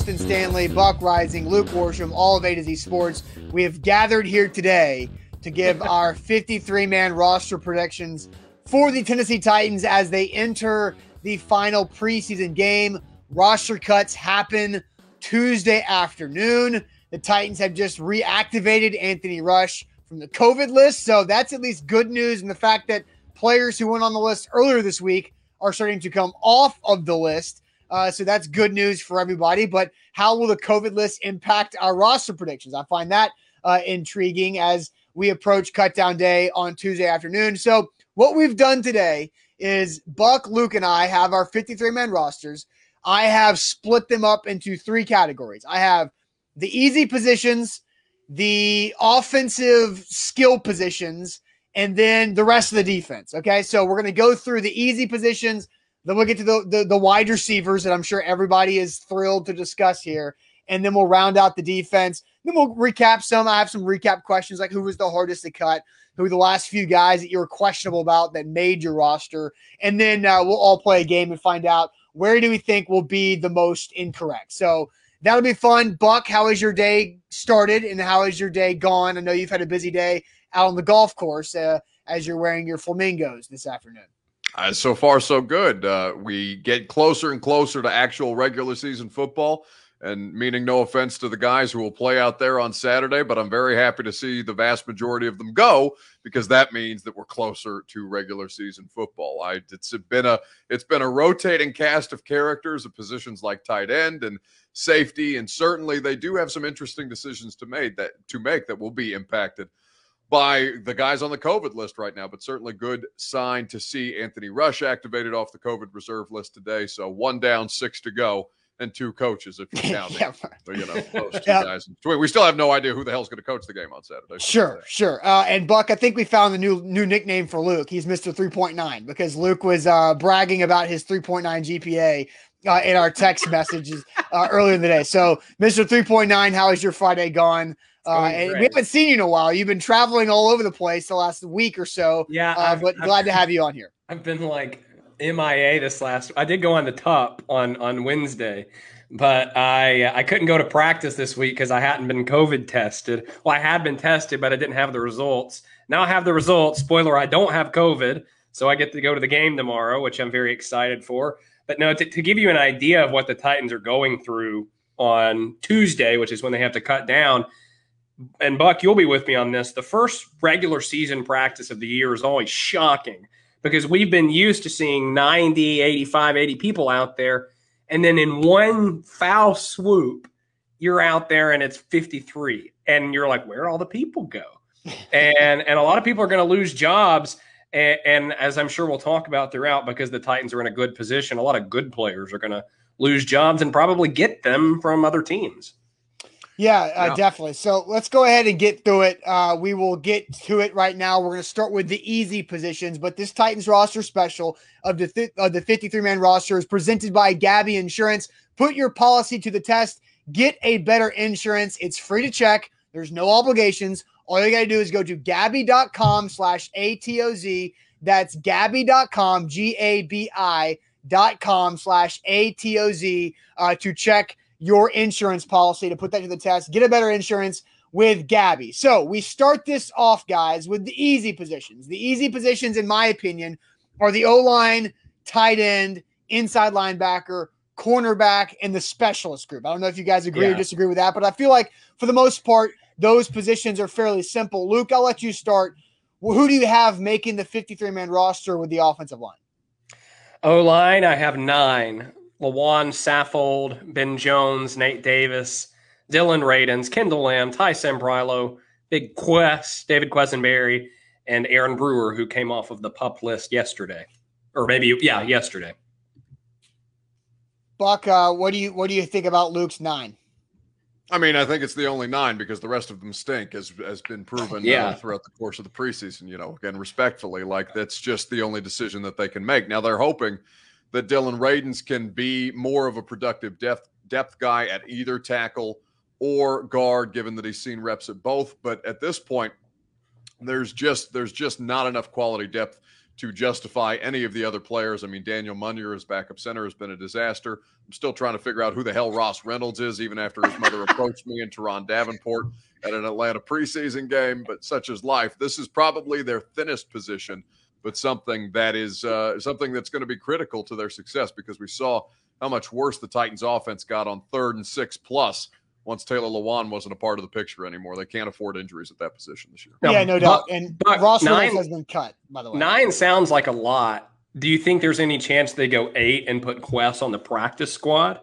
Austin Stanley, Buck Reising, Luke Worsham, all of A to Z Sports. We have gathered here today to give our 53 man roster predictions for the Tennessee Titans as they enter the final preseason game. Roster cuts happen Tuesday afternoon. The Titans have just reactivated Anthony Rush from the COVID list. So that's at least good news. And the fact that players who went on the list earlier this week are starting to come off of the list. Uh, so that's good news for everybody. But how will the COVID list impact our roster predictions? I find that uh, intriguing as we approach cut down day on Tuesday afternoon. So what we've done today is Buck, Luke, and I have our 53 man rosters. I have split them up into three categories. I have the easy positions, the offensive skill positions, and then the rest of the defense. Okay. So we're going to go through the easy positions. Then we'll get to the, the, the wide receivers that I'm sure everybody is thrilled to discuss here. And then we'll round out the defense. Then we'll recap some. I have some recap questions like who was the hardest to cut, who the last few guys that you were questionable about that made your roster. And then uh, we'll all play a game and find out where do we think will be the most incorrect. So that'll be fun. Buck, how has your day started and how has your day gone? I know you've had a busy day out on the golf course uh, as you're wearing your flamingos this afternoon. Uh, so far, so good. Uh, we get closer and closer to actual regular season football. And meaning no offense to the guys who will play out there on Saturday, but I'm very happy to see the vast majority of them go because that means that we're closer to regular season football. I it's been a it's been a rotating cast of characters of positions like tight end and safety, and certainly they do have some interesting decisions to make that to make that will be impacted by the guys on the COVID list right now, but certainly good sign to see Anthony Rush activated off the COVID reserve list today. So one down, six to go, and two coaches if you're counting. yeah. so, you know, those two yep. guys. We still have no idea who the hell's going to coach the game on Saturday. Sure, sure. Uh, and Buck, I think we found the new new nickname for Luke. He's Mr. 3.9 because Luke was uh, bragging about his 3.9 GPA uh, in our text messages uh, earlier in the day. So, Mr. 3.9, how has your Friday gone? Uh, and we haven't seen you in a while. You've been traveling all over the place the last week or so. Yeah, uh, but I've, glad to have you on here. I've been like MIA this last. I did go on the top on on Wednesday, but I I couldn't go to practice this week because I hadn't been COVID tested. Well, I had been tested, but I didn't have the results. Now I have the results. Spoiler: I don't have COVID, so I get to go to the game tomorrow, which I'm very excited for. But no, to, to give you an idea of what the Titans are going through on Tuesday, which is when they have to cut down and Buck, you'll be with me on this. The first regular season practice of the year is always shocking because we've been used to seeing 90, 85, 80 people out there. And then in one foul swoop, you're out there and it's 53. And you're like, where all the people go? and and a lot of people are going to lose jobs. And, and as I'm sure we'll talk about throughout, because the Titans are in a good position, a lot of good players are going to lose jobs and probably get them from other teams. Yeah, uh, yeah, definitely. So let's go ahead and get through it. Uh, we will get to it right now. We're going to start with the easy positions, but this Titans roster special of the th- of the 53 man roster is presented by Gabi Insurance. Put your policy to the test. Get a better insurance. It's free to check. There's no obligations. All you got to do is go to Gabi.com slash ATOZ. That's Gabi.com, G A B I dot com slash ATOZ uh, to check your insurance policy to put that to the test. Get a better insurance with Gabi. So we start this off, guys, with the easy positions. The easy positions, in my opinion, are the O line, tight end, inside linebacker, cornerback, and the specialist group. I don't know if you guys agree yeah. or disagree with that, but I feel like for the most part, those positions are fairly simple. Luke, I'll let you start. who do you have making the 53 man roster with the offensive line? O line, I have nine. Lawon Saffold, Ben Jones, Nate Davis, Dillon Radunz, Kendall Lamm, Ty Sambrailo, Big Quest, David Quessenberry, and Aaron Brewer, who came off of the pup list yesterday, or maybe yeah, yesterday. Buck, uh, what do you what do you think about Luke's nine? I mean, I think it's the only nine because the rest of them stink, as has been proven uh, yeah. uh, throughout the course of the preseason. You know, again, respectfully, like that's just the only decision that they can make. Now they're hoping that Dillon Radunz can be more of a productive depth depth guy at either tackle or guard, given that he's seen reps at both. But at this point, there's just there's just not enough quality depth to justify any of the other players. I mean, Daniel Munyer as backup center has been a disaster. I'm still trying to figure out who the hell Ross Reynolds is, even after his mother approached me and Turron Davenport at an Atlanta preseason game. But such is life. This is probably their thinnest position, but something that is uh, something that's going to be critical to their success because we saw how much worse the Titans' offense got on third and six plus once Taylor Lewan wasn't a part of the picture anymore. They can't afford injuries at that position this year. yeah, no doubt. And but Ross nine, has been cut, by the way. Nine sounds like a lot. Do you think there's any chance they go eight and put Quest on the practice squad?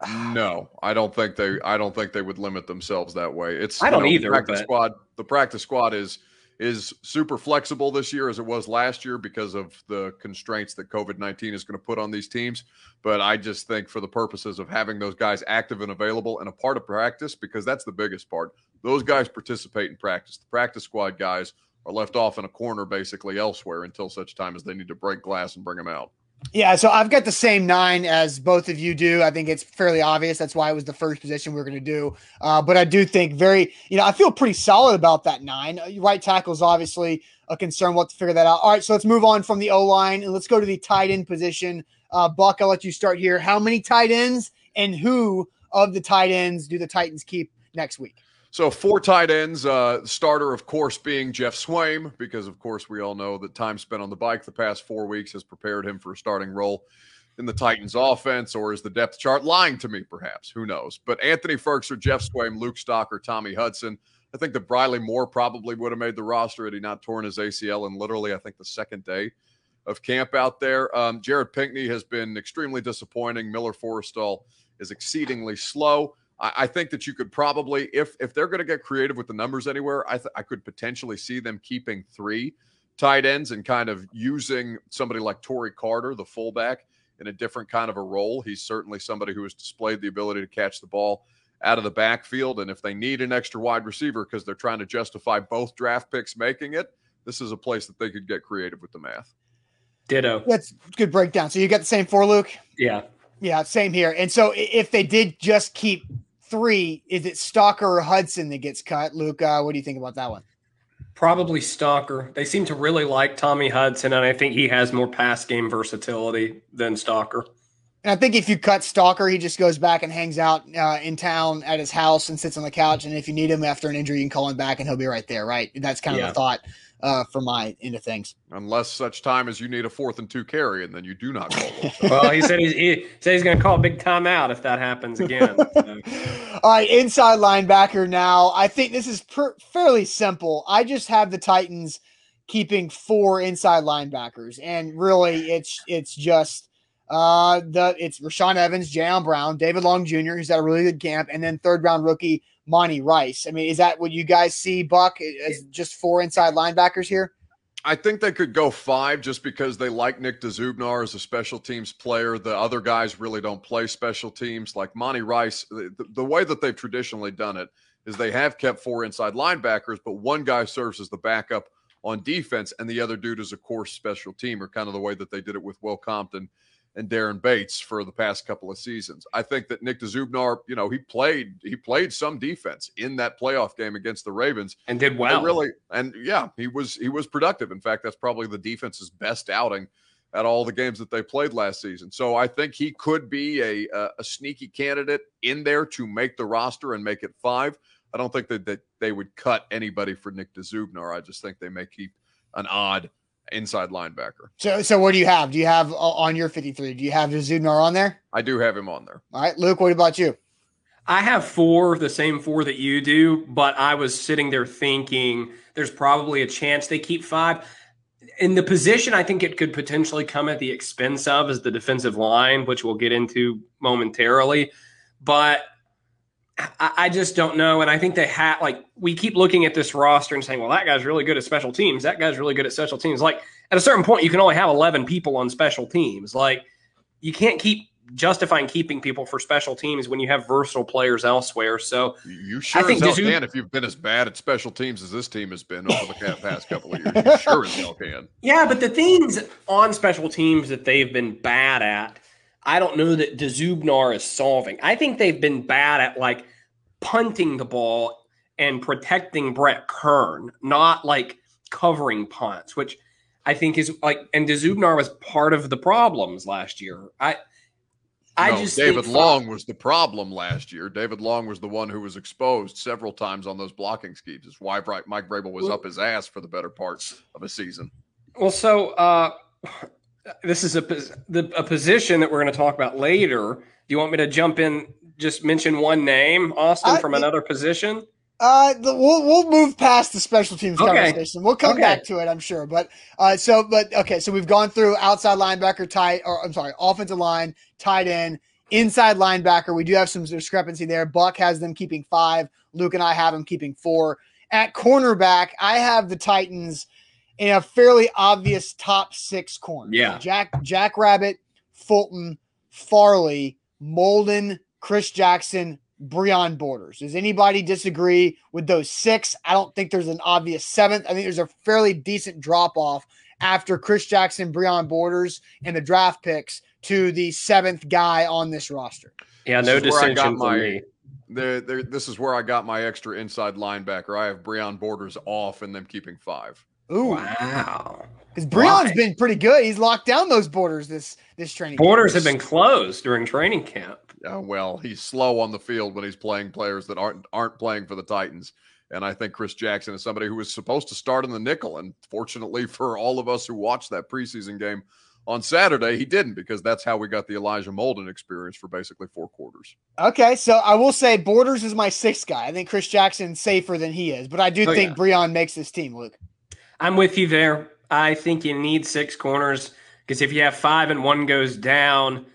No, I don't think they. I don't think they would limit themselves that way. It's I don't know, either. Practice but... squad. The practice squad is is super flexible this year as it was last year because of the constraints that COVID 19 is going to put on these teams. But I just think for the purposes of having those guys active and available and a part of practice, because that's the biggest part, those guys participate in practice. The practice squad guys are left off in a corner basically elsewhere until such time as they need to break glass and bring them out. Yeah, so I've got the same nine as both of you do. I think it's fairly obvious. That's why it was the first position we are going to do. Uh, but I do think very, you know, I feel pretty solid about that nine. Uh, right tackle is obviously a concern. We'll have to figure that out. All right, so let's move on from the O line and let's go to the tight end position. Uh, Buck, I'll let you start here. How many tight ends and who of the tight ends do the Titans keep next week? So four tight ends. Uh, starter, of course, being Geoff Swaim, because of course we all know that time spent on the bike the past four weeks has prepared him for a starting role in the Titans' offense, or is the depth chart lying to me? Perhaps who knows? But Anthony Firkser, Geoff Swaim, Luke Stocker, Tommy Hudson. I think that Briley Moore probably would have made the roster had he not torn his ACL in literally, I think, the second day of camp out there. Um, Jared Pinkney has been extremely disappointing. Miller Forristall is exceedingly slow. I, I think that you could probably, if if they're going to get creative with the numbers anywhere, I th- I could potentially see them keeping three tight ends and kind of using somebody like Tory Carter, the fullback, in a different kind of a role. He's certainly somebody who has displayed the ability to catch the ball out of the backfield. And if they need an extra wide receiver because they're trying to justify both draft picks making it, this is a place that they could get creative with the math. Ditto. That's good breakdown. So you got the same for Luke? Yeah. Yeah, same here. And so if they did just keep three, is it Stocker or Hudson that gets cut? Luca, what do you think about that one? Probably Stocker. They seem to really like Tommy Hudson, and I think he has more pass game versatility than Stocker. And I think if you cut Stocker, he just goes back and hangs out uh, in town at his house and sits on the couch. And if you need him after an injury, you can call him back and he'll be right there, right? That's kind of yeah. the thought uh, for my end of things. Unless such time as you need a fourth and two carry, and then you do not call. well, he said he's, he said he's going to call a big timeout if that happens again. So. All right, inside linebacker now. I think this is per- fairly simple. I just have the Titans keeping four inside linebackers, and really, it's it's just uh the it's Rashaan Evans, Jayon Brown, David Long Jr., who's at a really good camp, and then third round rookie Monty Rice. I mean, is that what you guys see, Buck, as just four inside linebackers here? I think they could go five just because they like Nick Dzubnar as a special teams player. The other guys really don't play special teams. Like Monty Rice, the, the way that they've traditionally done it is they have kept four inside linebackers, but one guy serves as the backup on defense, and the other dude is a course special teamer, kind of the way that they did it with Will Compton and Daren Bates for the past couple of seasons. I think that Nick Dzubnar, you know, he played he played some defense in that playoff game against the Ravens and did well. And really, and yeah, he was he was productive. In fact, that's probably the defense's best outing at all the games that they played last season. So I think he could be a a, a sneaky candidate in there to make the roster and make it five. I don't think that, that they would cut anybody for Nick Dzubnar. I just think they may keep an odd inside linebacker. So, so what do you have? Do you have uh, on your 53? Do you have Dzubnar on there? I do have him on there. All right, Luke, what about you? I have four, the same four that you do, but I was sitting there thinking there's probably a chance they keep five. In the position, I think it could potentially come at the expense of is the defensive line, which we'll get into momentarily. But I, I just don't know. And I think they have, like, we keep looking at this roster and saying, well, that guy's really good at special teams. That guy's really good at special teams. Like, at a certain point, you can only have 11 people on special teams. Like, you can't keep justifying keeping people for special teams when you have versatile players elsewhere. So you sure I think as hell can if you've been as bad at special teams as this team has been over the past couple of years. You sure as hell can. Yeah, but the things on special teams that they've been bad at I don't know that Dzubnar is solving. I think they've been bad at like punting the ball and protecting Brett Kern, not like covering punts, which I think is like, and Dzubnar was part of the problems last year. I, I No, just David Long was the problem last year. David Long was the one who was exposed several times on those blocking schemes. It's why Mike Vrabel was Well- up his ass for the better parts of a season. Well, so uh, this is a the, a position that we're going to talk about later. Do you want me to jump in? Just mention one name, Austin, I- from another position. Uh, the, we'll we'll move past the special teams Okay. conversation. We'll come Okay. back to it, I'm sure. But uh, so but okay, so we've gone through outside linebacker, tight, or I'm sorry, offensive line, tight end, inside linebacker. We do have some discrepancy there. Buck has them keeping five. Luke and I have them keeping four. At cornerback, I have the Titans in a fairly obvious top six corner. Yeah. Jack Jack Rabbit, Fulton, Farley, Molden, Chris Jackson, Breon Borders. Does anybody disagree with those six? I don't think there's an obvious seventh. I think there's a fairly decent drop off after Chris Jackson, Breon Borders, and the draft picks to the seventh guy on this roster. Yeah, no distinction where I got dissension my- from me. There, there, this is where I got my extra inside linebacker. I have Breon Borders off and them keeping five. Ooh, Wow. because Breon's been pretty good. He's locked down those borders this this training. camp. Borders have been closed during training camp. Uh, well, he's slow on the field when he's playing players that aren't aren't playing for the Titans. And I think Chris Jackson is somebody who was supposed to start in the nickel. And fortunately for all of us who watched that preseason game on Saturday, he didn't because that's how we got the Elijah Molden experience for basically four quarters. Okay, so I will say Borders is my sixth guy. I think Chris Jackson's safer than he is, but I do Oh, think yeah. Breon makes this team. Luke. I'm with you there. I think you need six corners because if you have five and one goes down,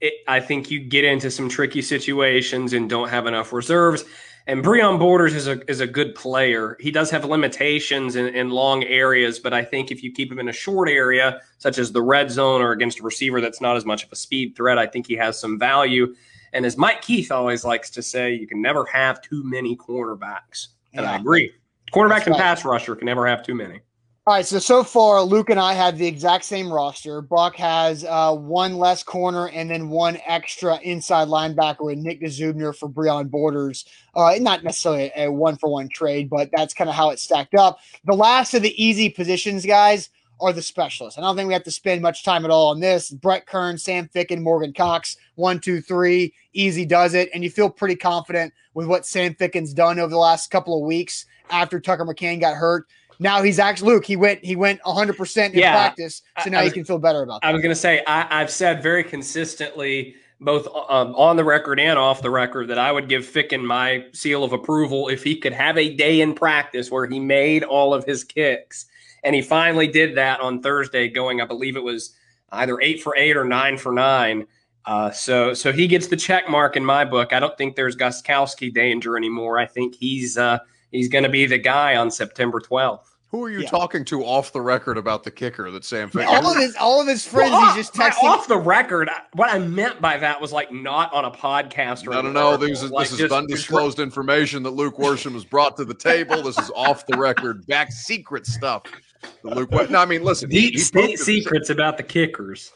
it, I think you get into some tricky situations and don't have enough reserves. And Breon Borders is a is a good player. He does have limitations in, in long areas, but I think if you keep him in a short area, such as the red zone or against a receiver that's not as much of a speed threat, I think he has some value. And as Mike Keith always likes to say, you can never have too many cornerbacks. And I agree. Cornerback That's and right. pass rusher can never have too many. All right, so so far Luke and I have the exact same roster. Buck has uh, one less corner and then one extra inside linebacker with Nick Dzubnar for Breon Borders. Uh, not necessarily a one for one trade, but that's kind of how it stacked up. The last of the easy positions, guys, are the specialists. I don't think we have to spend much time at all on this. Brett Kern, Sam Ficken, Morgan Cox, one, two, three, easy does it, and you feel pretty confident with what Sam Ficken's done over the last couple of weeks after Tucker McCann got hurt. Now he's actually Luke. He went he went 100 percent in Yeah. practice, so now I you can feel better about That. I was going to say I, I've said very consistently, both um, on the record and off the record, that I would give Ficken my seal of approval if he could have a day in practice where he made all of his kicks, and he finally did that on Thursday, going I believe it was either eight for eight or nine for nine. Uh, so so he gets the check mark in my book. I don't think there's Gostkowski danger anymore. I think he's uh, he's going to be the guy on September 12th. Who are you Yeah. talking to off the record about the kicker that Sam Ficken? all of his all of his friends, Well, he's just off- texting. off the record. What I meant by that was like not on a podcast or No, no, an no. article, This is, like this is just- undisclosed information that Luke Worsham has brought to the table. This is off the record, back secret stuff. That Luke, no, I mean, listen, he, deep he state pooped himself. secrets about the kickers.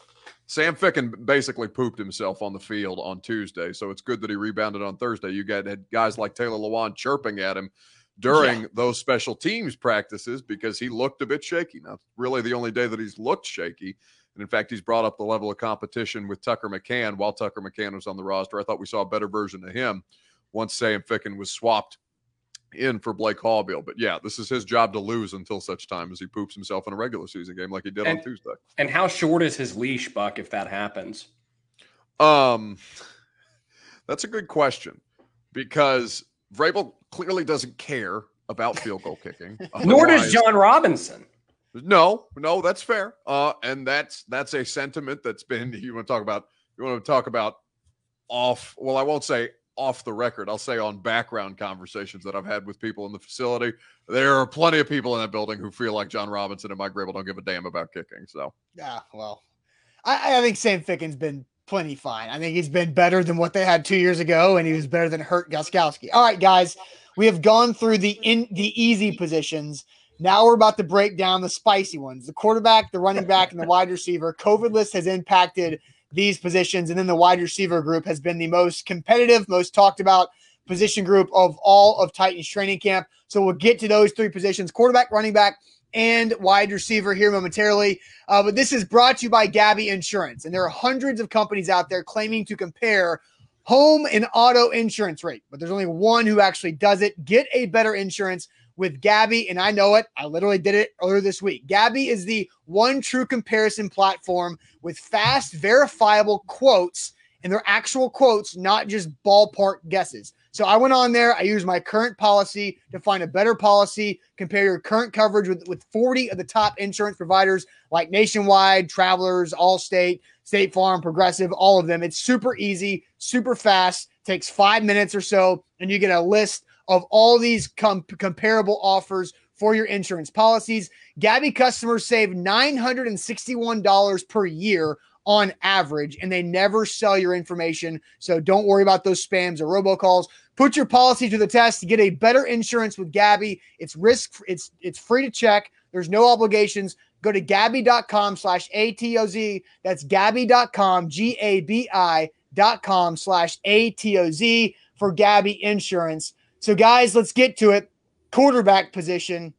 Sam Ficken basically pooped himself on the field on Tuesday, so it's good that he rebounded on Thursday. You got had guys like Taylor Lewan chirping at him during those special teams practices because he looked a bit shaky. Now, really, the only day that he's looked shaky, and in fact, he's brought up the level of competition with Tucker McCann while Tucker McCann was on the roster. I thought we saw a better version of him once Sam Ficken was swapped in for Blake Haubeil. But yeah, this is his job to lose until such time as he poops himself in a regular season game like he did And- on Tuesday. And how short is his leash, Buck, if that happens? Um, that's a good question because Vrabel clearly doesn't care about field goal kicking. Nor does Jon Robinson. No, no, that's fair. Uh, and that's that's a sentiment that's been. You want to talk about? You want to talk about off? Well, I won't say off the record. I'll say on background conversations that I've had with people in the facility. There are plenty of people in that building who feel like Jon Robinson and Mike Vrabel don't give a damn about kicking. So Yeah, well, I, I think Sam Ficken's been plenty fine. I think he's been better than what they had two years ago, and he was better than Hurt Gostkowski. All right, guys, we have gone through the in the easy positions. Now we're about to break down the spicy ones: the quarterback, the running back, and the wide receiver. COVID list has impacted these positions, and then the wide receiver group has been the most competitive, most talked about position group of all of Titans training camp. So we'll get to those three positions: quarterback, running back, and wide receiver here momentarily. Uh, but this is brought to you by Gabi Insurance. And there are hundreds of companies out there claiming to compare home and auto insurance rate, but there's only one who actually does it. Get a better insurance with Gabi. and I know it. I literally did it earlier this week. Gabi is the one true comparison platform with fast, verifiable quotes, and they're actual quotes, not just ballpark guesses. So I went on there. I used my current policy to find a better policy. Compare your current coverage with, with 40 of the top insurance providers like Nationwide, Travelers, Allstate, State Farm, Progressive, all of them. It's super easy, super fast, takes five minutes or so, and you get a list of all these com- comparable offers for your insurance policies. Gabi customers save $961 per year on average, and they never sell your information. So don't worry about those spams or robocalls. Put your policy to the test to get a better insurance with Gabi. It's risk, it's it's free to check. There's no obligations. Go to Gabi.com slash ATOZ. That's Gabi.com, G-A-B-I dot com slash ATOZ for Gabi Insurance. So, guys, let's get to it. Quarterback position.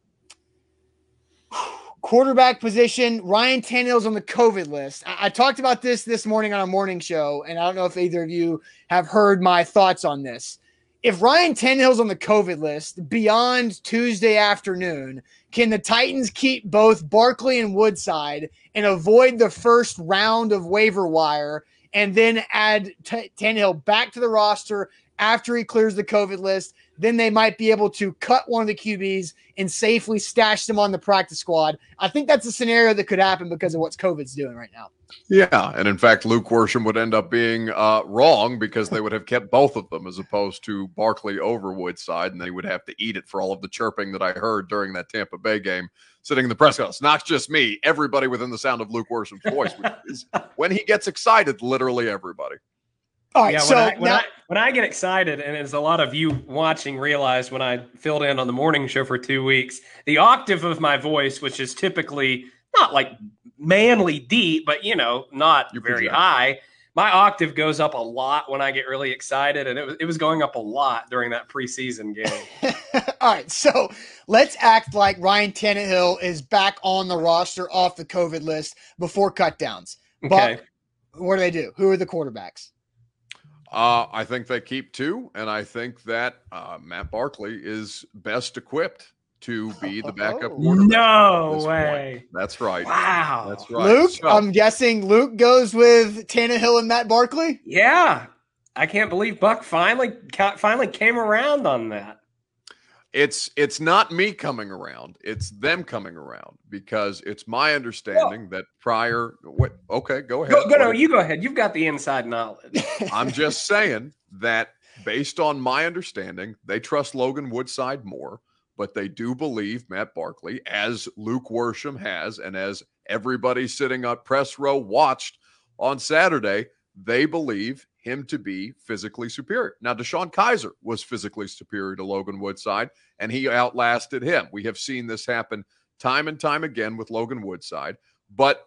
Quarterback position. Ryan Tannehill's on the COVID list. I-, I talked about this this morning on a morning show, and I don't know if either of you have heard my thoughts on this. If Ryan Tannehill's on the COVID list beyond Tuesday afternoon, can the Titans keep both Barkley and Woodside and avoid the first round of waiver wire and then add T- Tannehill back to the roster after he clears the COVID list? Then they might be able to cut one of the QBs and safely stash them on the practice squad. I think that's a scenario that could happen because of what COVID's doing right now. Yeah, and in fact, Luke Worsham would end up being uh, wrong because they would have kept both of them as opposed to Barkley over Woodside, and they would have to eat it for all of the chirping that I heard during that Tampa Bay game, sitting in the press box. Not just me, everybody within the sound of Luke Worsham's voice. is, when he gets excited, literally everybody. All right, yeah, so when, I, when, now, I, when I get excited, and as a lot of you watching realized when I filled in on the morning show for two weeks, the octave of my voice, which is typically not like manly deep, but you know, not You very project. high. My octave goes up a lot when I get really excited, and it was it was going up a lot during that preseason game. All right, so let's act like Ryan Tannehill is back on the roster off the COVID list before cutdowns. Okay. But what do they do? Who are the quarterbacks? Uh, I think they keep two, and I think that uh, Matt Barkley is best equipped to be the backup Oh. quarterback. No way. point. That's right. Wow. That's right. Luke, So- I'm guessing Luke goes with Tannehill and Matt Barkley. Yeah. I can't believe Buck finally finally came around on that. it's it's not me coming around it's them coming around because it's my understanding that prior what okay go ahead Go, go, no, you go ahead. You've got the inside knowledge. i'm just saying that based on my understanding they trust logan woodside more but they do believe matt barkley as luke worsham has and as everybody sitting on press row watched on saturday they believe him to be physically superior. Now, DeShone Kizer was physically superior to Logan Woodside, and he outlasted him. We have seen this happen time and time again with Logan Woodside. But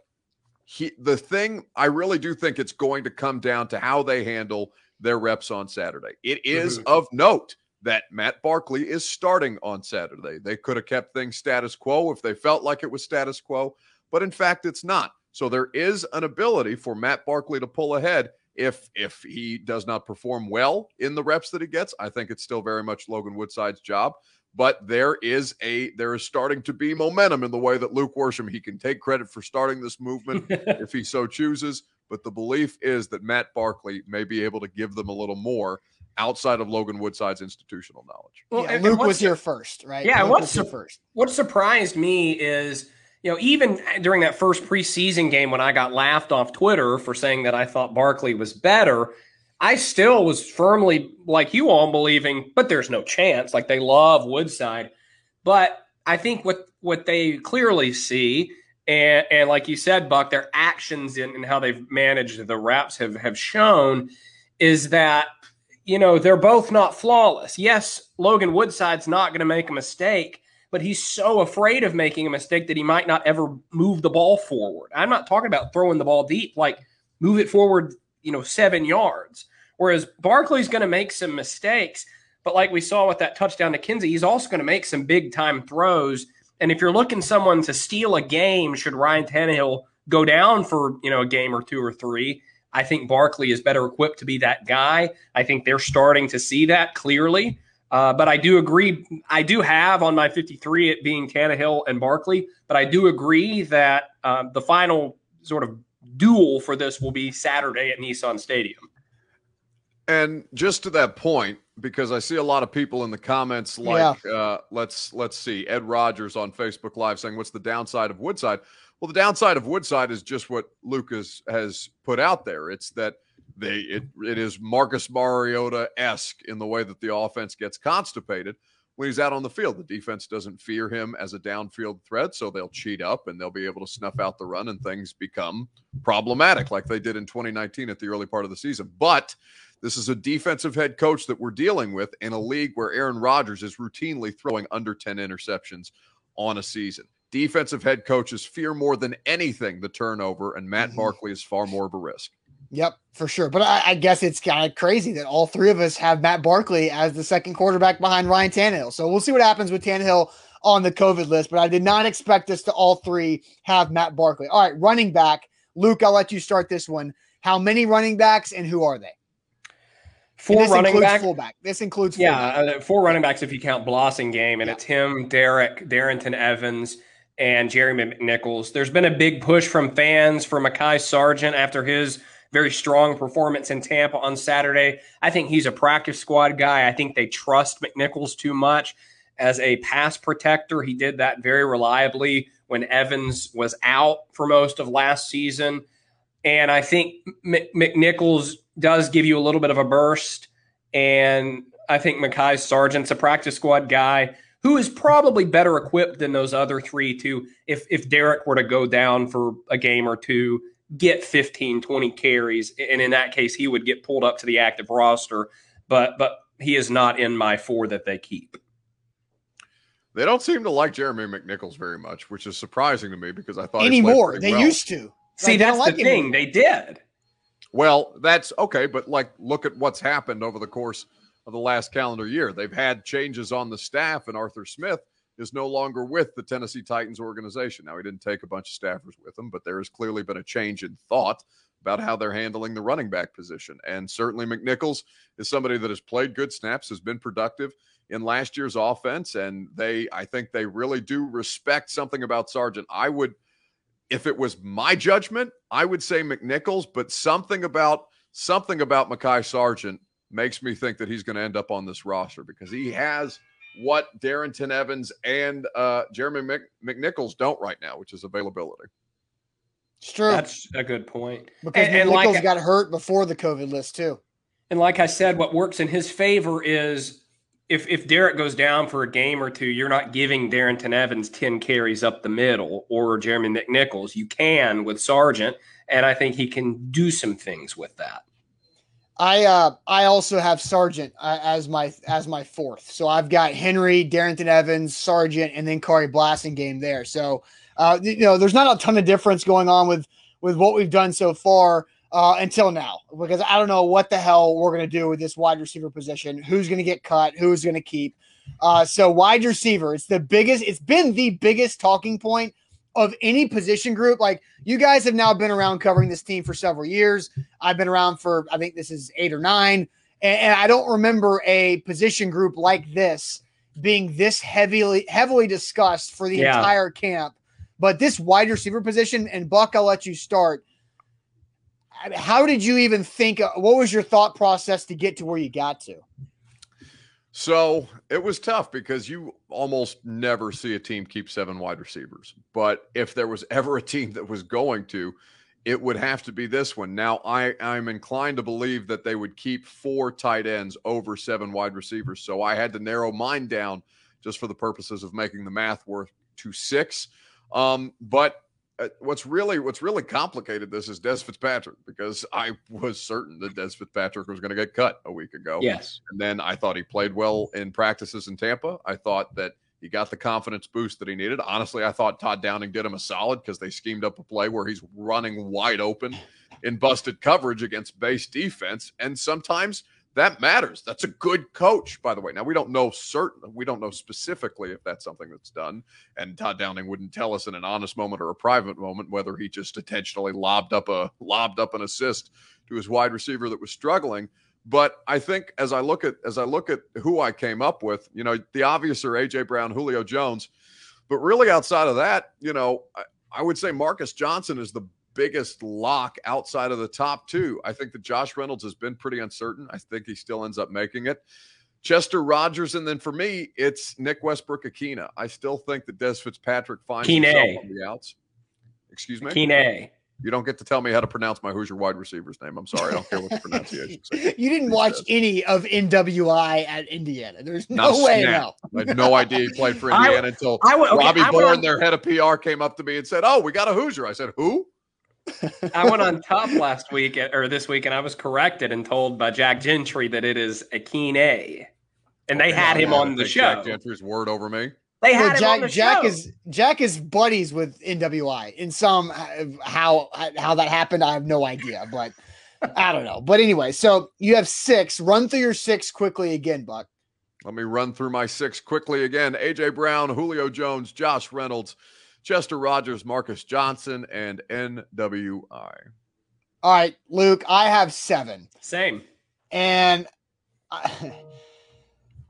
he, the thing, I really do think it's going to come down to how they handle their reps on Saturday. It is Mhm. of note that Matt Barkley is starting on Saturday. They could have kept things status quo if they felt like it was status quo, but in fact, it's not. So there is an ability for Matt Barkley to pull ahead if if he does not perform well in the reps that he gets. I think it's still very much Logan Woodside's job. But there is a there is starting to be momentum in the way that Luke Worsham he can take credit for starting this movement if he so chooses. But the belief is that Matt Barkley may be able to give them a little more outside of Logan Woodside's institutional knowledge. Well, yeah, and- and Luke what's was the- here first, right? Yeah, Luke what's was here the- first? What surprised me is, you know, even during that first preseason game when I got laughed off Twitter for saying that I thought Barkley was better, I still was firmly like you all believing, but there's no chance. Like they love Woodside, but I think what what they clearly see. And, and like you said, Buck, their actions and, and how they've managed the reps have, have shown is that you know, they're both not flawless. Yes, Logan Woodside's not going to make a mistake, but he's so afraid of making a mistake that he might not ever move the ball forward. I'm not talking about throwing the ball deep, like move it forward, you know, seven yards. Whereas Barkley's going to make some mistakes, but like we saw with that touchdown to Kinsey, he's also going to make some big time throws And if you're looking someone to steal a game, should Ryan Tannehill go down for you know a game or two or three, I think Barkley is better equipped to be that guy. I think they're starting to see that clearly. Uh, but I do agree. I do have on my 53 it being Tannehill and Barkley, but I do agree that um, the final sort of duel for this will be Saturday at Nissan Stadium. And just to that point, because I see a lot of people in the comments like, yeah. uh, let's let's see, Ed Rogers on Facebook Live saying, "What's the downside of Woodside?" Well, the downside of Woodside is just what Lucas has put out there. It's that they it it is Marcus Mariota esque in the way that the offense gets constipated when he's out on the field. The defense doesn't fear him as a downfield threat, so they'll cheat up and they'll be able to snuff out the run, and things become problematic like they did in 2019 at the early part of the season. But this is a defensive head coach that we're dealing with in a league where Aaron Rodgers is routinely throwing under 10 interceptions on a season. Defensive head coaches fear more than anything the turnover, and Matt mm-hmm. Barkley is far more of a risk. Yep, for sure. But I, I guess it's kind of crazy that all three of us have Matt Barkley as the second quarterback behind Ryan Tannehill. So we'll see what happens with Tannehill on the COVID list. But I did not expect us to all three have Matt Barkley. All right, running back. Luke, I'll let you start this one. How many running backs and who are they? Four running backs. Fullback. This includes yeah, uh, four running backs if you count Blasingame, and yeah. it's him, Derek, Darrynton Evans, and Jeremy McNichols. There's been a big push from fans for Mekhi Sargent after his very strong performance in Tampa on Saturday. I think he's a practice squad guy. I think they trust McNichols too much as a pass protector. He did that very reliably when Evans was out for most of last season. And I think McNichols does give you a little bit of a burst. And I think Mekhi Sargent's a practice squad guy who is probably better equipped than those other three to if if Derek were to go down for a game or two, get 15, 20 carries. And in that case, he would get pulled up to the active roster. But but he is not in my four that they keep. They don't seem to like Jeremy McNichols very much, which is surprising to me because I thought anymore. They well. used to. See, like, that's like the thing. Anymore. They did. Well, that's okay, but like look at what's happened over the course of the last calendar year. They've had changes on the staff, and Arthur Smith is no longer with the Tennessee Titans organization. Now, he didn't take a bunch of staffers with him, but there has clearly been a change in thought about how they're handling the running back position. And certainly McNichols is somebody that has played good snaps, has been productive in last year's offense, and they I think they really do respect something about Sargent. I would – if it was my judgment, I would say McNichols, but something about something about Mekhi Sargent makes me think that he's going to end up on this roster because he has what Darrynton Evans and uh, Jeremy Mc, McNichols don't right now, which is availability. It's true. That's a good point. Because and, McNichols and like, got hurt before the COVID list too. And like I said, what works in his favor is if if Derek goes down for a game or two, you're not giving Darrynton Evans 10 carries up the middle or Jeremy McNichols. You can with Sargent, and I think he can do some things with that. I uh I also have Sargent uh, as my as my fourth. So I've got Henry, Darrynton Evans, Sargent, and then Khari Blasingame there. So uh you know, there's not a ton of difference going on with with what we've done so far uh, until now because I don't know what the hell we're to do with this wide receiver position. Who's to get cut? Who's to keep? Uh, so wide receiver, it's the biggest. It's been the biggest talking point of any position group. Like you guys have now been around covering this team for several years. I've been around for I think this is eight or nine, and, and I don't remember a position group like this being this heavily heavily discussed for the yeah. entire camp. But this wide receiver position, and Buck, I'll let you start how did you even think? Uh, what was your thought process to get to where you got to? So it was tough because you almost never see a team keep seven wide receivers. But if there was ever a team that was going to, it would have to be this one. Now, I, I'm inclined to believe that they would keep four tight ends over seven wide receivers. So I had to narrow mine down just for the purposes of making the math work to six. Um, but uh, what's really what's really complicated this is Dez Fitzpatrick because I was certain that Dez Fitzpatrick was going to get cut a week ago. Yes, and then I thought he played well in practices in Tampa. I thought that he got the confidence boost that he needed. Honestly, I thought Todd Downing did him a solid because they schemed up a play where he's running wide open in busted coverage against base defense, and sometimes that matters. That's a good coach, by the way. Now we don't know certain, we don't know specifically if that's something that's done. And Todd Downing wouldn't tell us in an honest moment or a private moment whether he just intentionally lobbed up a lobbed up an assist to his wide receiver that was struggling. But I think as I look at as I look at who I came up with, you know, the obvious are AJ Brown, Julio Jones, but really outside of that, you know, I, I would say Marcus Johnson is the biggest lock outside of the top two. I think that Josh Reynolds has been pretty uncertain. I think he still ends up making it. Chester Rogers, and then for me, it's Nick Westbrook-Ikhine. I still think that Dez Fitzpatrick finds Kine. himself on the outs. Excuse me? Kine. You don't get to tell me how to pronounce my Hoosier wide receiver's name. I'm sorry. I don't care what the pronunciation is. you didn't watch any of NWI at Indiana. There's no Not way snap. no. I had no idea he played for I- Indiana until I went, okay, Robbie I Bourne, on- their head of PR, came up to me and said, "Oh, we got a Hoosier." I said, "Who?" I went on top last week or this week, and I was corrected and told by Jack Gentry that it is Akine, and they had him on the show. Jack Gentry's word over me. They Well, had him Jack, on the Jack show. is Jack is buddies with NWI in some uh, how how that happened. I have no idea, but I don't know. But anyway, so you have six. Run through your six quickly again, Buck. Let me run through my six quickly again. AJ Brown, Julio Jones, Josh Reynolds, Chester Rogers, Marcus Johnson, and NWI. All right, Luke. I have seven, same. and I,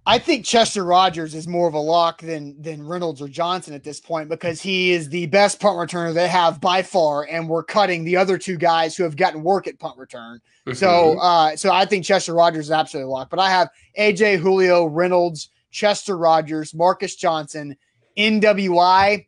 I think Chester Rogers is more of a lock than than Reynolds or Johnson at this point because he is the best punt returner they have by far, and we're cutting the other two guys who have gotten work at punt return. So, Mm-hmm. uh, so I think Chester Rogers is absolutely locked. But I have AJ Julio Reynolds, Chester Rogers, Marcus Johnson, NWI,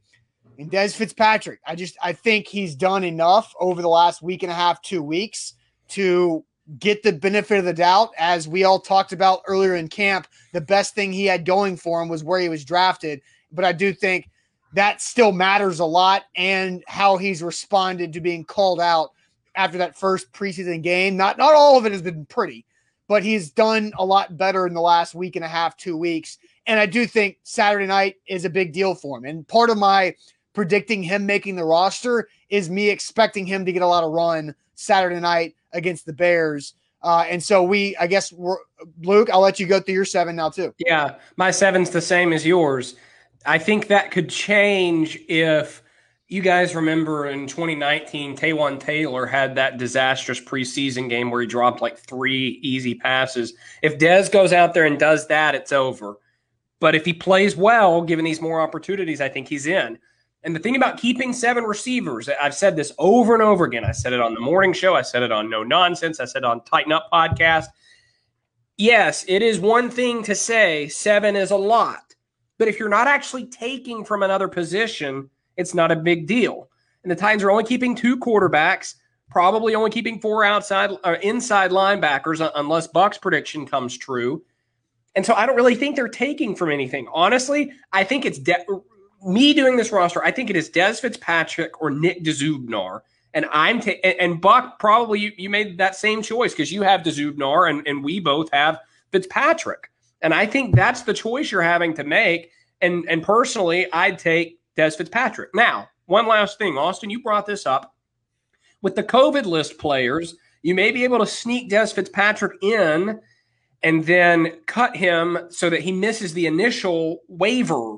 and Dez Fitzpatrick. I just I think he's done enough over the last week and a half, two weeks to get the benefit of the doubt. As we all talked about earlier in camp, the best thing he had going for him was where he was drafted. But I do think that still matters a lot and how he's responded to being called out after that first preseason game. Not not all of it has been pretty, but he's done a lot better in the last week and a half, two weeks. And I do think Saturday night is a big deal for him. And part of my predicting him making the roster is me expecting him to get a lot of run Saturday night against the Bears. Uh, and so we, I guess, Luke, I'll let you go through your seven now too. Yeah, my seven's the same as yours. I think that could change if you guys remember in 2019, Taywan Taylor had that disastrous preseason game where he dropped like three easy passes. If Dez goes out there and does that, it's over. But if he plays well, given these more opportunities, I think he's in. And the thing about keeping seven receivers, I've said this over and over again. I said it on the morning show. I said it on No Nonsense. I said on Tighten Up podcast. Yes, it is one thing to say seven is a lot, but if you're not actually taking from another position, it's not a big deal. And the Titans are only keeping two quarterbacks, probably only keeping four outside or inside linebackers, unless Buck's prediction comes true. And so I don't really think they're taking from anything. Honestly, I think it's De- me doing this roster. I think it is Dez Fitzpatrick or Nick Dzubnar. And I'm ta- and, Buck probably you, you made that same choice because you have Dzubnar and, and we both have Fitzpatrick. And I think that's the choice you're having to make. And and personally, I'd take Dez Fitzpatrick. Now, one last thing, Austin, you brought this up. With the COVID list players, you may be able to sneak Dez Fitzpatrick in and then cut him so that he misses the initial waiver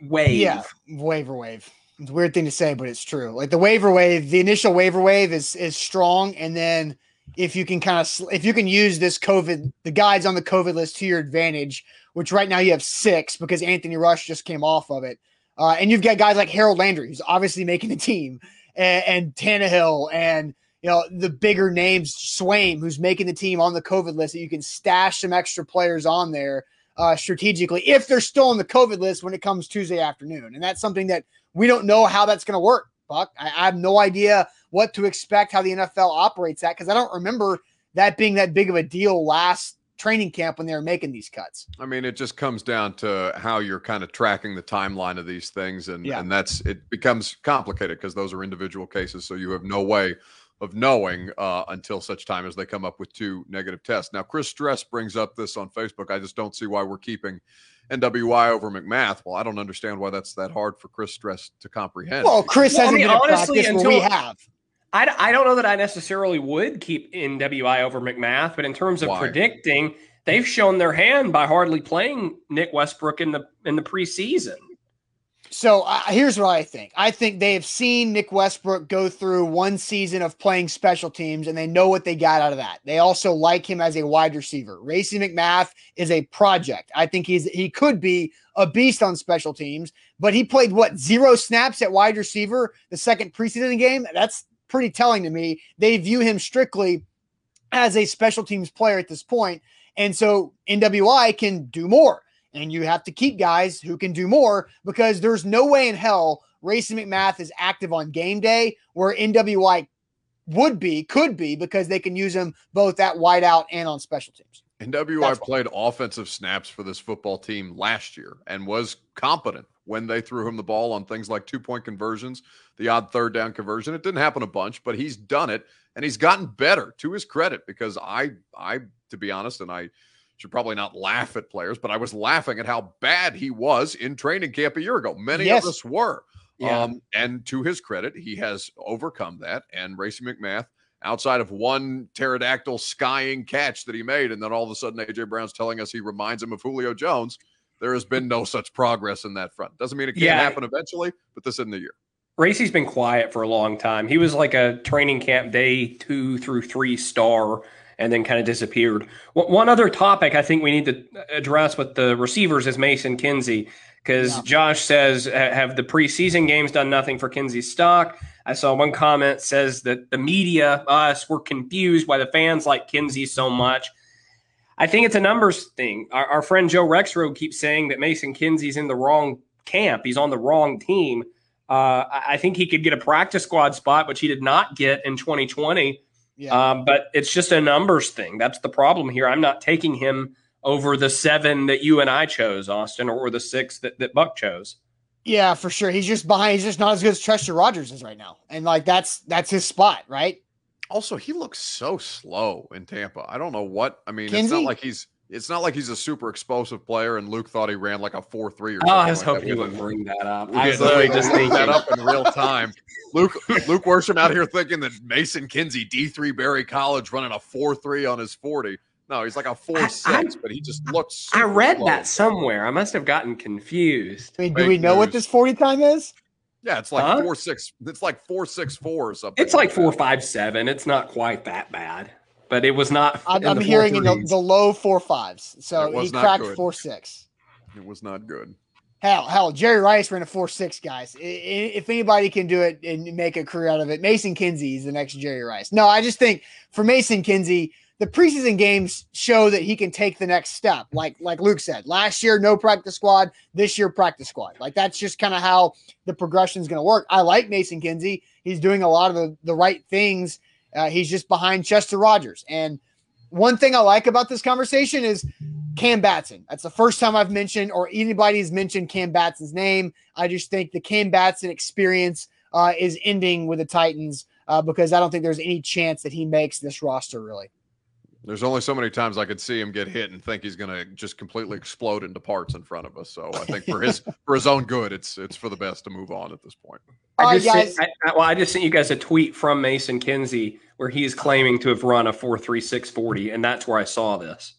wave. Yeah, waiver wave. It's weird thing to say, but it's true. Like the waiver wave, the initial waiver wave is is strong, and then if you can kind of if you can use this COVID, the guys on the COVID list to your advantage, which right now you have six because Anthony Rush just came off of it, uh, and you've got guys like Harold Landry who's obviously making the team, and, and Tannehill, and you know the bigger names, Swaim who's making the team on the COVID list that you can stash some extra players on there uh, strategically if they're still on the COVID list when it comes Tuesday afternoon. And that's something that we don't know how that's going to work, Buck. I, I have no idea what to expect, how the NFL operates that, because I don't remember that being that big of a deal last training camp when they were making these cuts. I mean, it just comes down to how you're kind of tracking the timeline of these things, and Yeah. and that's it becomes complicated because those are individual cases, so you have no way of knowing uh, until such time as they come up with two negative tests. Now, Chris Stress brings up this on Facebook. I just don't see why we're keeping NWI over McMath. Well, I don't understand why that's that hard for Chris Stress to comprehend. Well, Chris Well, hasn't mean, been honestly, practice where we have. I, I don't know that I necessarily would keep NWI over McMath, but in terms of Why? predicting, they've shown their hand by hardly playing Nick Westbrook in the in the preseason. So uh, here's what I think. I think they have seen Nick Westbrook go through one season of playing special teams, and they know what they got out of that. They also like him as a wide receiver. Racey McMath is a project. I think he's he could be a beast on special teams, but he played what zero snaps at wide receiver the second preseason game. That's pretty telling to me. They view him strictly as a special teams player at this point, and so NWI can do more and you have to keep guys who can do more because there's no way in hell Racey McMath is active on game day where NWI would be, could be, because they can use him both at wideout and on special teams. NWI That's why. played offensive snaps for this football team last year and was competent when they threw him the ball on things like two point conversions, the odd third down conversion. It didn't happen a bunch, but he's done it and he's gotten better to his credit because I, I, to be honest, and I should probably not laugh at players, but I was laughing at how bad he was in training camp a year ago. Many Yes. of us were. Yeah. Um, and to his credit, he has overcome that. And Racey McMath, outside of one pterodactyl skying catch that he made, and then all of a sudden AJ Brown's telling us he reminds him of Julio Jones, there has been no such progress in that front. Doesn't mean it can't Yeah. happen eventually, but this isn't the year. Racey's been quiet for a long time. He was like a training camp day two through three star and then kind of disappeared. One other topic I think we need to address with the receivers is Mason Kinsey because Yeah. Josh says, have the preseason games done nothing for Kinsey's stock? I saw one comment says that the media, us, were confused why the fans like Kinsey so much. I think it's a numbers thing. Our, our friend Joe Rexrode keeps saying that Mason Kinsey's in the wrong camp. He's on the wrong team. Uh, I think he could get a practice squad spot, which he did not get in 2020. Yeah. Um, but it's just a numbers thing. That's the problem here. I'm not taking him over the seven that you and I chose, Austin, or the six that, that Buck chose. yeah, for sure. He's just behind. He's just not as good as Chester Rogers is right now. And like that's that's his spot, right? Also, he looks so slow in Tampa. I don't know what. I mean, it's not like he's it's not like he's a super explosive player. And Luke thought he ran like a four three or Oh, something. I was like hoping that you would bring that up. We I was literally just looked thinking. that up in real time. Luke Luke Worsham out here thinking that Mason Kinsey D three Berry College running a four three on his forty. No, he's like a four I- six, but he just looks. I read slow. that somewhere. I must have gotten confused. I mean, do Fake we know what this 40 time is? Yeah, it's like Huh? four six. It's like four six four or something. It's like that. four, five, seven. It's not quite that bad, but it was not. I'm, in I'm the hearing in the, the low four fives. So he cracked good. four six. It was not good. Hell, hell, Jerry Rice ran a four six, guys. I- I- If anybody can do it and make a career out of it, Mason Kinsey is the next Jerry Rice. No, I just think for Mason Kinsey, the preseason games show that he can take the next step. Like like Luke said, last year no practice squad, this year practice squad. Like that's just kind of how the progression is going to work. I like Mason Kinsey. He's doing a lot of the, the right things. Uh, he's just behind Chester Rogers. And one thing I like about this conversation is Cam Batson. That's the first time I've mentioned or anybody's mentioned Cam Batson's name. I just think the Cam Batson experience uh, is ending with the Titans uh, because I don't think there's any chance that he makes this roster really. There's only so many times I could see him get hit and think he's going to just completely explode into parts in front of us. So I think for his for his own good, it's it's for the best to move on at this point. I right, just guys. sent, I, I- well, I just sent you guys a tweet from Mason Kinsey where he is claiming to have run a four three six forty, and that's where I saw this.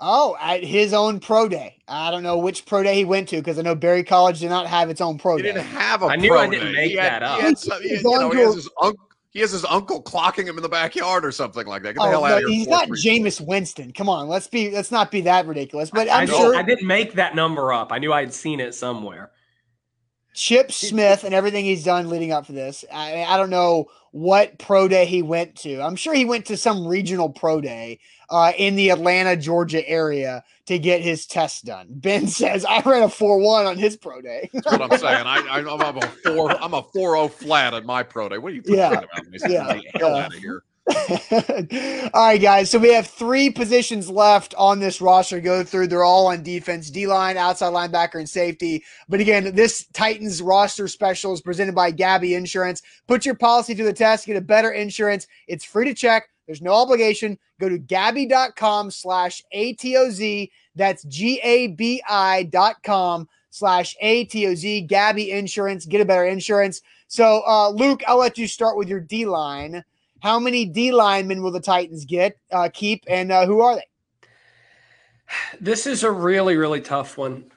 Oh, at his own pro day. I don't know which pro day he went to because I know Berry College did not have its own pro He day. didn't have a. I knew pro I didn't day. make He had- that up. He, had some- he- He's you know, he has his uncle. He has his uncle clocking him in the backyard or something like that. Get the Oh, hell out no, of here! he's not three, Jameis Winston. Come on, let's be let's not be that ridiculous. But I, I'm didn't- sure I didn't make that number up. I knew I had seen it somewhere. Chip Smith and everything he's done leading up to this. I, I don't know what pro day he went to. I'm sure he went to some regional pro day uh, in the Atlanta, Georgia area to get his test done. Ben says I ran a four one on his pro day. That's what I'm saying. I, I'm a four. I'm a four zero flat at my pro day. What are you talking Yeah. about? Mason? Yeah. Get the hell Yeah. out of here. all right, guys. So we have three positions left on this roster to go through. They're all on defense, D line, outside linebacker, and safety. But again, this Titans roster special is presented by Gabi Insurance. Put your policy to the test, get a better insurance. It's free to check. There's no obligation. Go to gabi.com slash ATOZ. That's G A B I dot com slash ATOZ. Gabi Insurance. Get a better insurance. So, uh, Luke, I'll let you start with your D line. How many D linemen will the Titans get, uh, keep, and uh, who are they? This is a really, really tough one.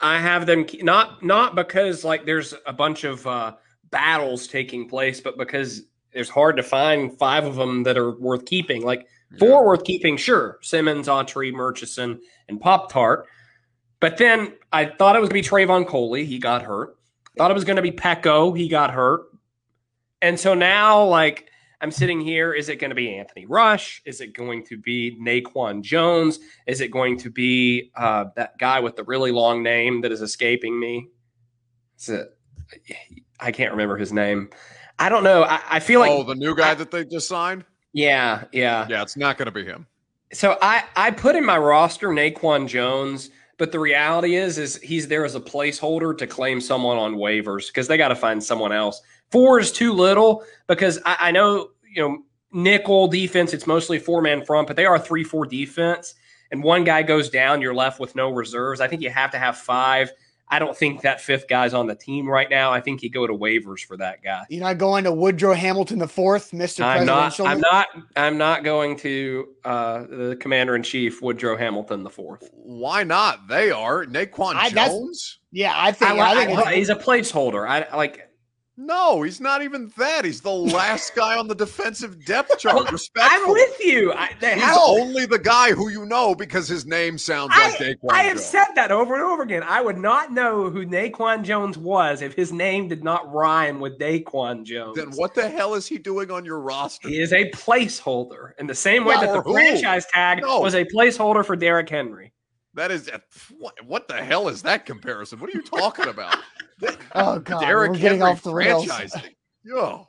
I have them not not because like there's a bunch of uh, battles taking place, but because it's hard to find five of them that are worth keeping. Like four worth keeping, sure. Simmons, Autry, Murchison, and Pop Tart. But then I thought it was going to be Trevon Coley. He got hurt. Thought it was going to be Peko. He got hurt. And so now, like, I'm sitting here. Is it going to be Anthony Rush? Is it going to be Naquan Jones? Is it going to be uh, that guy with the really long name that is escaping me? Is it, I can't remember his name. I don't know. I, I feel like oh, the new guy I, that they just signed. Yeah, yeah, yeah. It's not going to be him. So I I put in my roster Naquan Jones, but the reality is is he's there as a placeholder to claim someone on waivers because they got to find someone else. Four is too little because I, I know you know nickel defense. It's mostly four man front, but they are three four defense. And one guy goes down, you're left with no reserves. I think you have to have five I don't think that fifth guy's on the team right now. I think you go to waivers for that guy. You're not going to Woodrow Hamilton the fourth, Mister Presidential. I'm not. I'm not going to uh, the Commander in Chief Woodrow Hamilton the fourth. Why not? They are Naquan I, Jones. Yeah, I think. I, I think I, he's a placeholder. I like. No, he's not even that. He's the last guy on the defensive depth chart. Respectfully. I'm with you. I, he's only the guy who you know because his name sounds like I, Naquan I have Jones. said that over and over again. I would not know who Naquan Jones was if his name did not rhyme with Daquan Jones. Then what the hell is he doing on your roster? He is a placeholder in the same way that the who? franchise tag no. was a placeholder for Derrick Henry. That is uh, what, what the hell is that comparison? What are you talking about? oh god, Derrick we're getting Henry off the rails. Yo.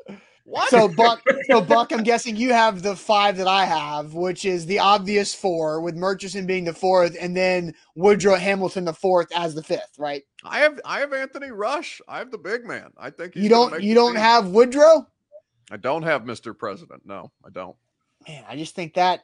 What? So Buck, so Buck, I'm guessing you have the five that I have, which is the obvious four, with Murchison being the fourth, and then Woodrow Hamilton the fourth as the fifth, right? I have I have Anthony Rush. I have the big man. I think you don't you don't team. have Woodrow. I don't have Mr. President. No, I don't. Man, I just think that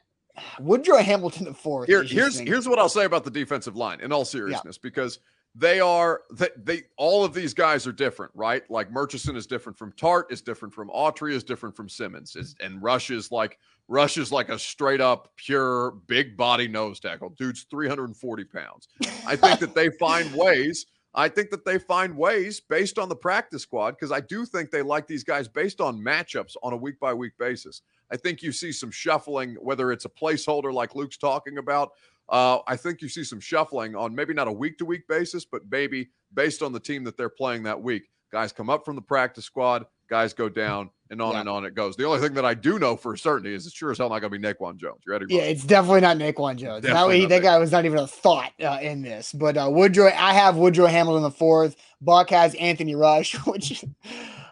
Woodrow Hamilton the fourth. Here, here's here's what I'll say about the defensive line in all seriousness, yeah. because they are they, they all of these guys are different, right? Like Murchison is different from Tart, is different from Autry, is different from Simmons, is, and Rush is like Rush is like a straight up pure big body nose tackle. Dude's 340 pounds. I think that they find ways. I think that they find ways based on the practice squad because I do think they like these guys based on matchups on a week by week basis. I think you see some shuffling, whether it's a placeholder like Luke's talking about, uh, I think you see some shuffling on maybe not a week to week basis, but maybe based on the team that they're playing that week. Guys come up from the practice squad, guys go down, and on yeah. and on it goes. The only thing that I do know for certainty is it's sure as hell not going to be Naquan Jones. You ready? Yeah, it's definitely not Naquan Jones. That, that guy was not even a thought uh, in this. But uh, Woodrow, I have Woodrow Hamilton the fourth. Buck has Anthony Rush, which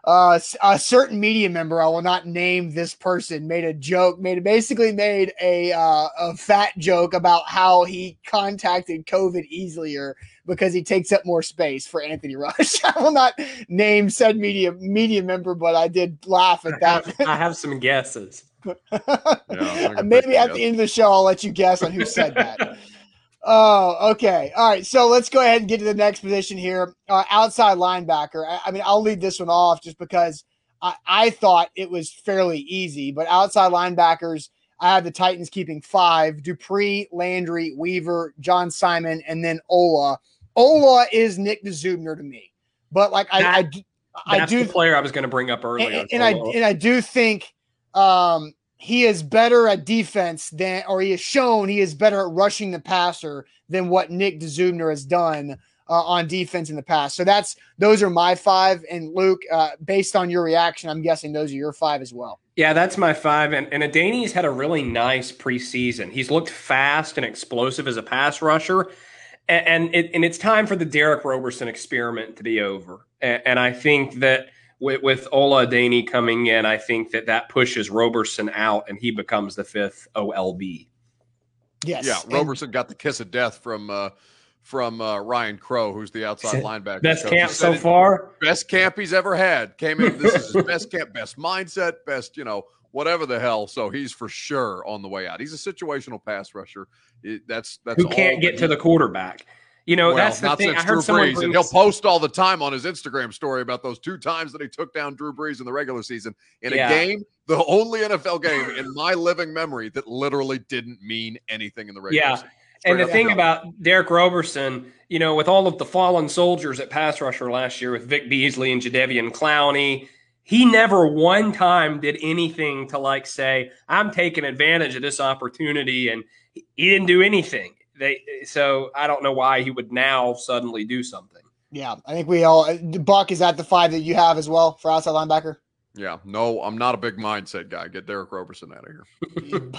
uh, a certain media member, I will not name this person, made a joke, made basically made a uh, a fat joke about how he contacted COVID easier because he takes up more space for Anthony Rush. I will not name said media media member, but I did laugh at that. I have some guesses. yeah, Maybe at the end of the show, I'll let you guess on who said that. Oh, okay. All right. So let's go ahead and get to the next position here. Uh, outside linebacker. I, I, mean, I'll lead this one off just because I, I thought it was fairly easy, but outside linebackers, I have the Titans keeping five Dupree, Landry, Weaver, John Simon, and then Ola. Ola is Nick Dzubnar to me. But like, that, I, I, I do. the player I was going to bring up earlier. And, and I, and I do think um, he is better at defense than, or he has shown he is better at rushing the passer than what Nick Dzubnar has done uh, on defense in the past. So that's those are my five. And Luke, uh, based on your reaction, I'm guessing those are your five as well. Yeah, that's my five. And, and Adenis had a really nice preseason. He's looked fast and explosive as a pass rusher. And, and, it, and it's time for the Derick Roberson experiment to be over. And, and I think that with, with Ola Adeniyi coming in, I think that that pushes Roberson out and he becomes the fifth OLB. Yes. Yeah. Roberson and, got the kiss of death from, uh, from uh, Ryan Crow, who's the outside linebacker. Best coach. camp so far. Best camp he's ever had. Came in. This is his best camp, best mindset, best you know whatever the hell. So he's for sure on the way out. He's a situational pass rusher. It, that's that's who can't get to the quarterback. You know, Well, that's the thing. I heard Drew someone Brees, he'll post all the time on his Instagram story about those two times that he took down Drew Brees in the regular season in Yeah. a game, the only NFL game in my living memory that literally didn't mean anything in the regular Yeah. season. And the thing about Derick Roberson, you know, with all of the fallen soldiers at pass rusher last year with Vic Beasley and Jadeveon Clowney, he never one time did anything to like say, I'm taking advantage of this opportunity. And he didn't do anything. They so I don't know why he would now suddenly do something. Yeah, I think we all. uh, Buck is that the five that you have as well for outside linebacker. Yeah, no, I'm not a big mindset guy. Get Derick Roberson out of here.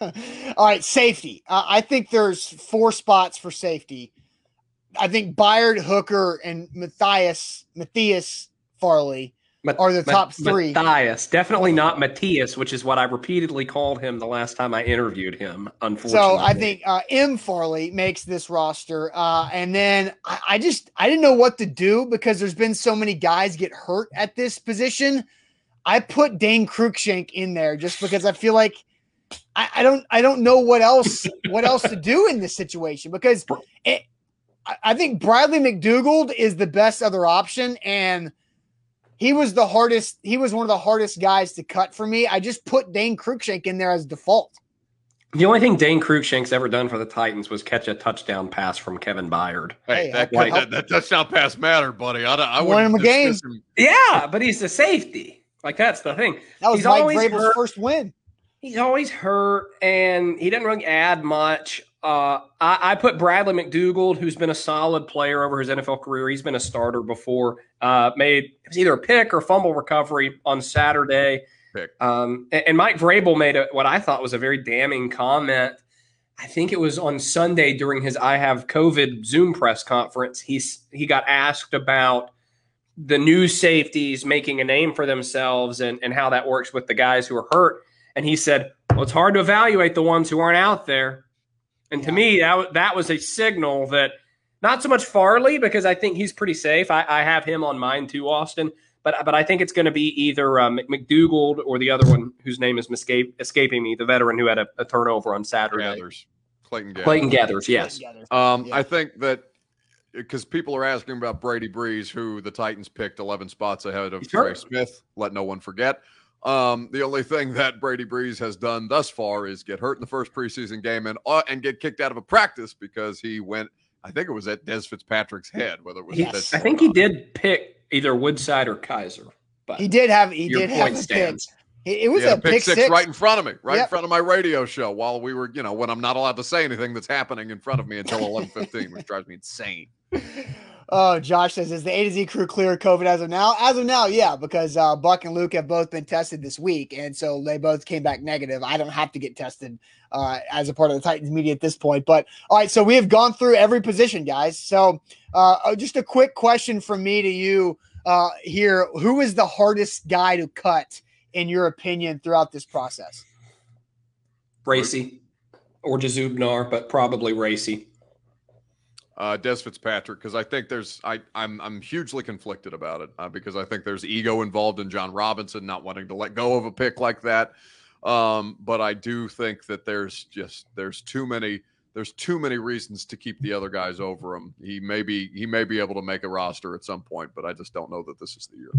all right, safety. Uh, I think there's four spots for safety. I think Byard, Hooker, and Matthias Matthias Farley Mat- are the top three. Matthias, definitely not Matthias, which is what I repeatedly called him the last time I interviewed him. Unfortunately, So I think uh, M Farley makes this roster, uh, and then I, I just I didn't know what to do because there's been so many guys get hurt at this position. I put Dane Cruikshank in there just because I feel like I, I don't I don't know what else what else to do in this situation because it, I, I think Bradley McDougald is the best other option and. He was the hardest. He was one of the hardest guys to cut for me. I just put Dane Cruikshank in there as default. The only thing Dane Cruikshank's ever done for the Titans was catch a touchdown pass from Kevin Byard. Hey, Hey, that, I- that, that touchdown pass mattered, buddy. I, don't- I Won him a game. him. Yeah, but he's the safety. Like that's the thing. That was He's Mike always Vrabel's hurt. first win. He's always hurt, and he doesn't really add much. Uh, I, I put Bradley McDougald, who's been a solid player over his NFL career. He's been a starter before. Uh, made it was either a pick or fumble recovery on Saturday. Um, and, and Mike Vrabel made a, what I thought was a very damning comment. I think it was on Sunday during his "I have COVID" Zoom press conference. He's he got asked about the new safeties making a name for themselves and, and how that works with the guys who are hurt. And he said, Well, it's hard to evaluate the ones who aren't out there. And to me, that, that was a signal that not so much Farley, because I think he's pretty safe. I, I have him on mine too, Austin. But, but I think it's going to be either uh, Mc- McDougald or the other one whose name is escape, escaping me, the veteran who had a, a turnover on Saturday. Geathers. Clayton Geathers. Clayton Geathers, yes. Together. Um, Yeah. I think that because people are asking about Brady Breeze, who the Titans picked 11 spots ahead of He's Trey. Smith. Let no one forget. Um, the only thing that Brady Breeze has done thus far is get hurt in the first preseason game and uh, and get kicked out of a practice because he went. I think it was at Dez Fitzpatrick's head, whether it was. Yes. I think he did pick either Woodside or Kizer. But He did have he did have point a pick. stands. It, it was He a pick, six, six. right in front of me, right in front of my radio show while we were, you know, when I'm not allowed to say anything that's happening in front of me until 11:15, which drives me insane. Oh, Josh says, is the A to Z crew clear of COVID as of now? As of now, yeah, because uh, Buck and Luke have both been tested this week, and so they both came back negative. I don't have to get tested uh, as a part of the Titans media at this point. But all right, so we have gone through every position, guys. So uh, uh, just a quick question from me to you uh, here: Who is the hardest guy to cut in your opinion throughout this process? Racey or Dzubnar, but probably Racey. Uh, Dez Fitzpatrick because I think there's I I'm I'm hugely conflicted about it uh, because I think there's ego involved in Jon Robinson not wanting to let go of a pick like that. Um, but I do think that there's just there's too many there's too many reasons to keep the other guys over him. He may be he may be able to make a roster at some point, but I just don't know that this is the year.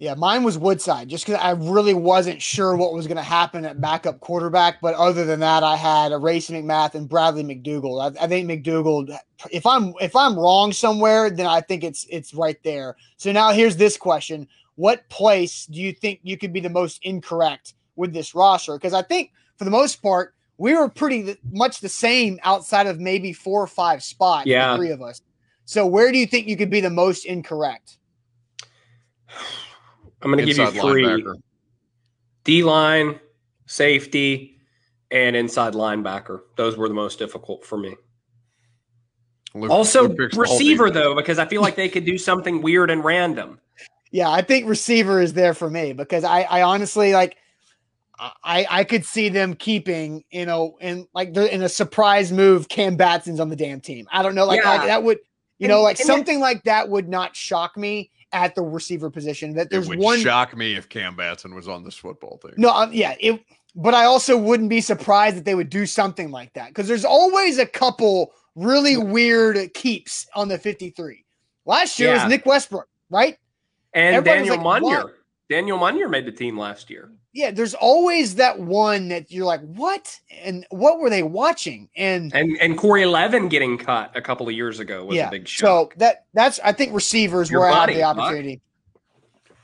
Yeah, mine was Woodside, just because I really wasn't sure what was going to happen at backup quarterback. But other than that, I had a Racey McMath and Bradley McDougald. I, I think McDougald. If I'm if I'm wrong somewhere, then I think it's it's right there. So now here's this question: What place do you think you could be the most incorrect with this roster? Because I think for the most part, we were pretty much the same outside of maybe four or five spots. the Yeah. three of us. So where do you think you could be the most incorrect? I'm going to give you three linebacker. D line, safety, and inside linebacker. Those were the most difficult for me. Luke- Also, Luke picks the whole receiver, though, because I feel like they could do something weird and random. Yeah, I think receiver is there for me because I, I honestly like I I could see them keeping, you know, in like the in a surprise move, Cam Batson's on the damn team. I don't know, like, Yeah. like that would you know, like and that- something like that would not shock me at the receiver position. That It there's would one shock me if Cam Batson was on this football team. no, um, yeah, it but I also wouldn't be surprised that they would do something like that because there's always a couple really weird keeps on the 53. Last year Yeah. was Nick Westbrook, right? And Everybody Daniel like, Munyer. "What?" Daniel Munyer made the team last year. Yeah, there's always that one that you're like, what? And what were they watching? And And and Corey Levin getting cut a couple of years ago was yeah, a big shock. so that that's I think receivers Your where I have buddy, the opportunity.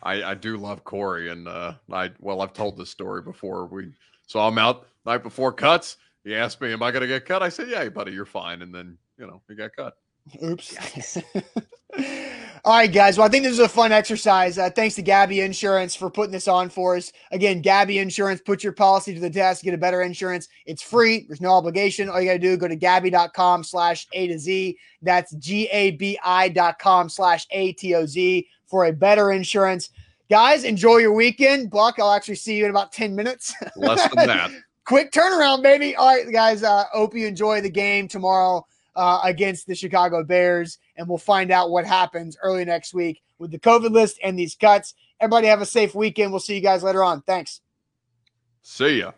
I, I do love Corey, and uh, I well, I've told this story before. We saw him out night before cuts. He asked me, "Am I going to get cut?" I said, "Yeah, buddy, you're fine." And then you know he got cut. Oops. All right, guys. Well, I think this is a fun exercise. Uh, thanks to Gabi Insurance for putting this on for us. Again, Gabi Insurance, put your policy to the test, get a better insurance. It's free. There's no obligation. All you got to do, go to gabi.com slash A to Z. That's G-A-B-I dot com slash A-T-O-Z for a better insurance. Guys, enjoy your weekend. Buck, I'll actually see you in about 10 minutes. Less than that. quick turnaround, baby. All right, guys. Uh, hope you enjoy the game tomorrow uh, against the Chicago Bears, and we'll find out what happens early next week with the COVID list and these cuts. Everybody have a safe weekend. We'll see you guys later on. Thanks. See ya.